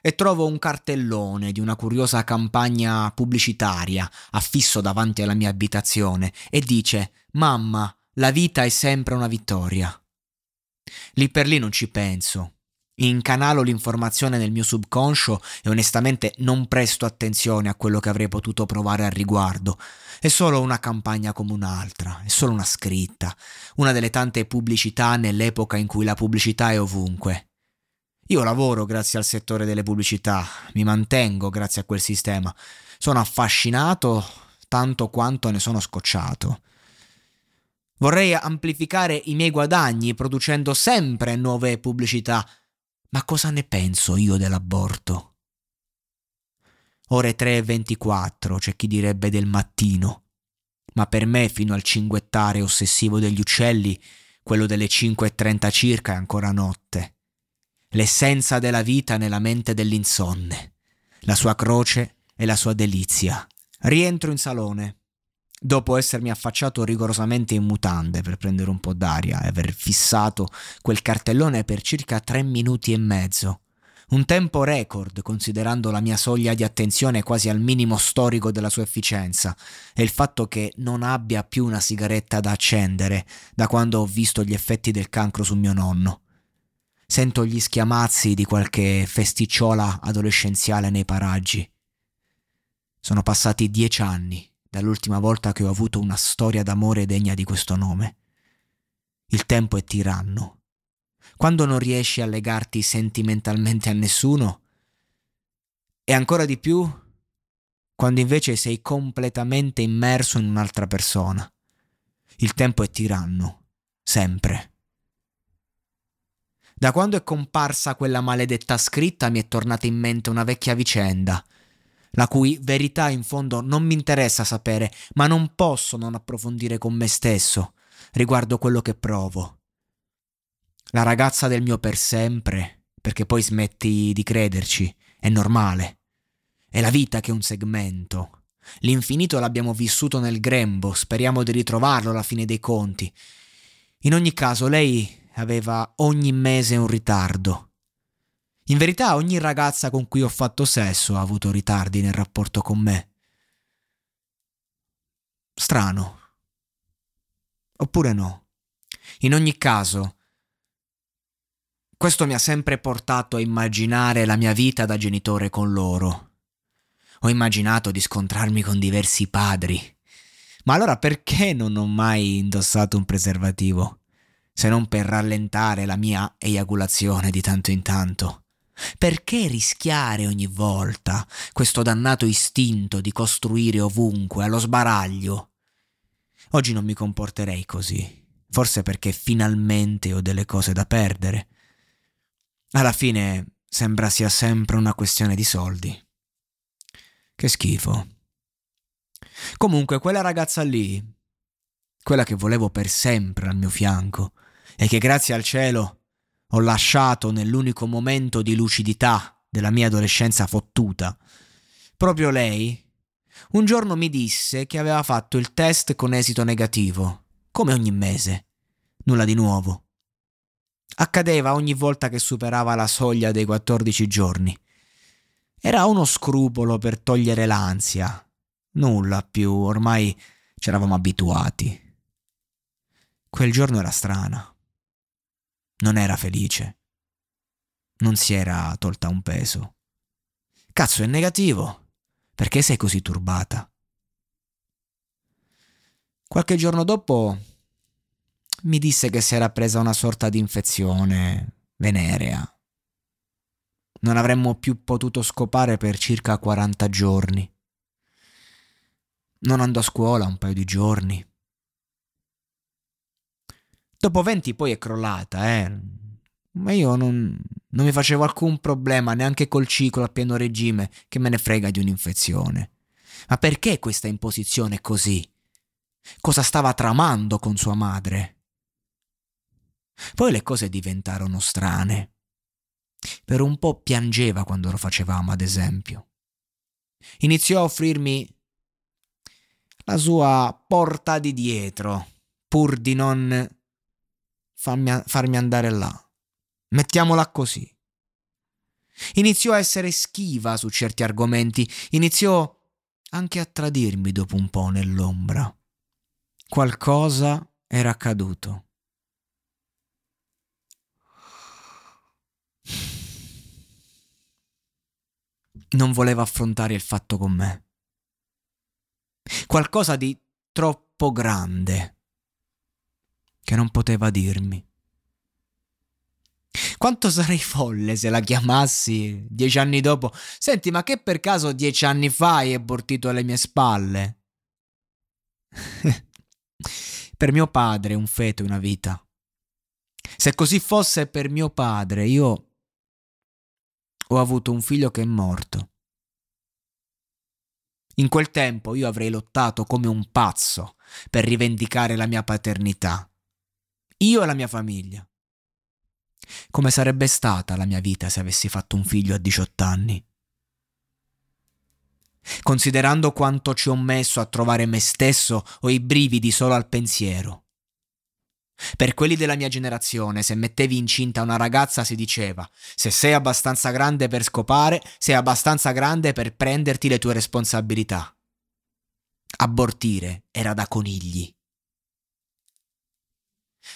e trovo un cartellone di una curiosa campagna pubblicitaria affisso davanti alla mia abitazione e dice Mamma, la vita è sempre una vittoria. Lì per lì non ci penso. Incanalo l'informazione nel mio subconscio e onestamente non presto attenzione a quello che avrei potuto provare al riguardo. È solo una campagna come un'altra, è solo una scritta, una delle tante pubblicità nell'epoca in cui la pubblicità è ovunque. Io lavoro grazie al settore delle pubblicità, mi mantengo grazie a quel sistema. Sono affascinato tanto quanto ne sono scocciato. Vorrei amplificare i miei guadagni producendo sempre nuove pubblicità, ma cosa ne penso io dell'aborto? Ore 3.24, c'è chi direbbe del mattino, ma per me fino al cinguettare ossessivo degli uccelli, quello delle 5.30 circa è ancora notte l'essenza della vita nella mente dell'insonne, la sua croce e la sua delizia. Rientro in salone. Dopo essermi affacciato rigorosamente in mutande per prendere un po' d'aria e aver fissato quel cartellone per circa tre minuti e mezzo, un tempo record considerando la mia soglia di attenzione quasi al minimo storico della sua efficienza e il fatto che non abbia più una sigaretta da accendere da quando ho visto gli effetti del cancro su mio nonno. Sento gli schiamazzi di qualche festicciola adolescenziale nei paraggi. Sono passati dieci anni dall'ultima volta che ho avuto una storia d'amore degna di questo nome. Il tempo è tiranno. Quando non riesci a legarti sentimentalmente a nessuno, e ancora di più quando invece sei completamente immerso in un'altra persona. Il tempo è tiranno, sempre. Da quando è comparsa quella maledetta scritta mi è tornata in mente una vecchia vicenda, la cui verità in fondo non mi interessa sapere, ma non posso non approfondire con me stesso riguardo quello che provo. La ragazza del mio per sempre, perché poi smetti di crederci, è normale. È la vita che è un segmento. L'infinito l'abbiamo vissuto nel grembo, speriamo di ritrovarlo alla fine dei conti. In ogni caso, lei aveva ogni mese un ritardo. In verità ogni ragazza con cui ho fatto sesso ha avuto ritardi nel rapporto con me. Strano. Oppure no. In ogni caso, questo mi ha sempre portato a immaginare la mia vita da genitore con loro. Ho immaginato di scontrarmi con diversi padri. Ma allora perché non ho mai indossato un preservativo? Se non per rallentare la mia eiaculazione di tanto in tanto. Perché rischiare ogni volta questo dannato istinto di costruire ovunque, allo sbaraglio? Oggi non mi comporterei così, forse perché finalmente ho delle cose da perdere. Alla fine sembra sia sempre una questione di soldi. Che schifo. Comunque, quella ragazza lì, quella che volevo per sempre al mio fianco, e che grazie al cielo ho lasciato nell'unico momento di lucidità della mia adolescenza fottuta. Proprio lei, Un giorno mi disse che aveva fatto il test con esito negativo, come ogni mese. Nulla di nuovo. Accadeva ogni volta che superava la soglia dei 14 giorni. Era uno scrupolo per togliere l'ansia. Nulla più, ormai ci eravamo abituati. Quel giorno era strana. Non era felice. Non si era tolta un peso. Cazzo, è negativo. Perché sei così turbata? Qualche giorno dopo mi disse che si era presa una sorta di infezione venerea. Non avremmo più potuto scopare per circa 40 giorni. Non andò a scuola un paio di giorni. Dopo 20 poi è crollata, eh. Ma io non, non mi facevo alcun problema neanche col ciclo a pieno regime, che me ne frega di un'infezione. Ma perché questa imposizione così? Cosa stava tramando con sua madre? Poi le cose diventarono strane. Per un po' piangeva quando lo facevamo, ad esempio. Iniziò a offrirmi la sua porta di dietro, pur di non farmi, farmi andare là. Mettiamola così. Iniziò a essere schiva su certi argomenti, iniziò anche a tradirmi dopo un po' nell'ombra. Qualcosa era accaduto. Non voleva affrontare il fatto con me. Qualcosa di troppo grande che non poteva dirmi. Quanto sarei folle se la chiamassi dieci anni dopo. Senti, ma che per caso dieci anni fa hai abortito alle mie spalle? per mio padre un feto è una vita. Se così fosse per mio padre, io ho avuto un figlio che è morto. In quel tempo io avrei lottato come un pazzo per rivendicare la mia paternità. Io e la mia famiglia. Come sarebbe stata la mia vita se avessi fatto un figlio a 18 anni? Considerando quanto ci ho messo a trovare me stesso, ho i brividi solo al pensiero. Per quelli della mia generazione, se mettevi incinta una ragazza si diceva se sei abbastanza grande per scopare, sei abbastanza grande per prenderti le tue responsabilità. Abortire era da conigli.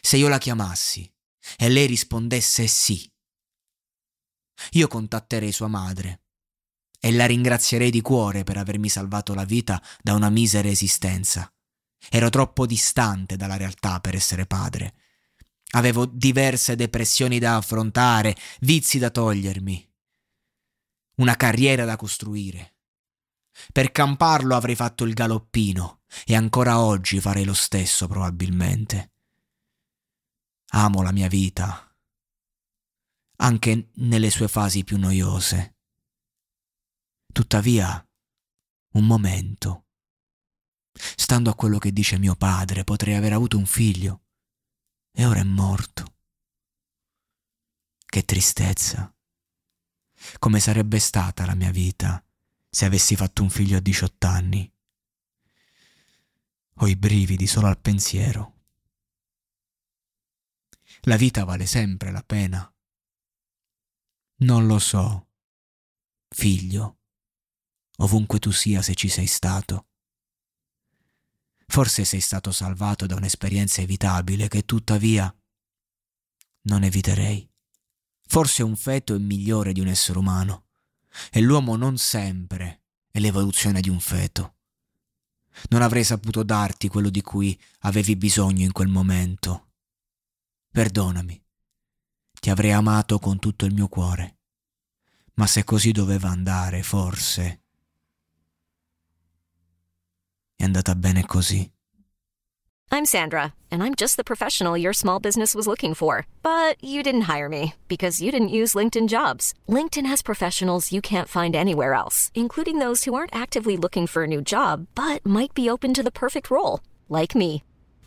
Se io la chiamassi e lei rispondesse sì. Io contatterei sua madre e la ringrazierei di cuore per avermi salvato la vita da una misera esistenza. Ero troppo distante dalla realtà per essere padre. Avevo diverse depressioni da affrontare, vizi da togliermi, una carriera da costruire. Per camparlo avrei fatto il galoppino e ancora oggi farei lo stesso probabilmente. Amo la mia vita, anche nelle sue fasi più noiose. Tuttavia, un momento. Stando a quello che dice mio padre, potrei aver avuto un figlio e ora è morto. Che tristezza. Come sarebbe stata la mia vita se avessi fatto un figlio a 18 anni? Ho i brividi solo al pensiero. La vita vale sempre la pena. Non lo so, figlio, ovunque tu sia se ci sei stato. Forse sei stato salvato da un'esperienza evitabile che tuttavia non eviterei. Forse un feto è migliore di un essere umano e l'uomo non sempre è l'evoluzione di un feto. Non avrei saputo darti quello di cui avevi bisogno in quel momento Perdonami. Ti avrei amato con tutto il mio cuore. Ma se così doveva andare, forse... È andata bene così. I'm Sandra, and I'm just the professional your small business was looking for. But you didn't hire me because you didn't use LinkedIn jobs. LinkedIn has professionals you can't find anywhere else, including those who aren't actively looking for a new job but might be open to the perfect role, like me.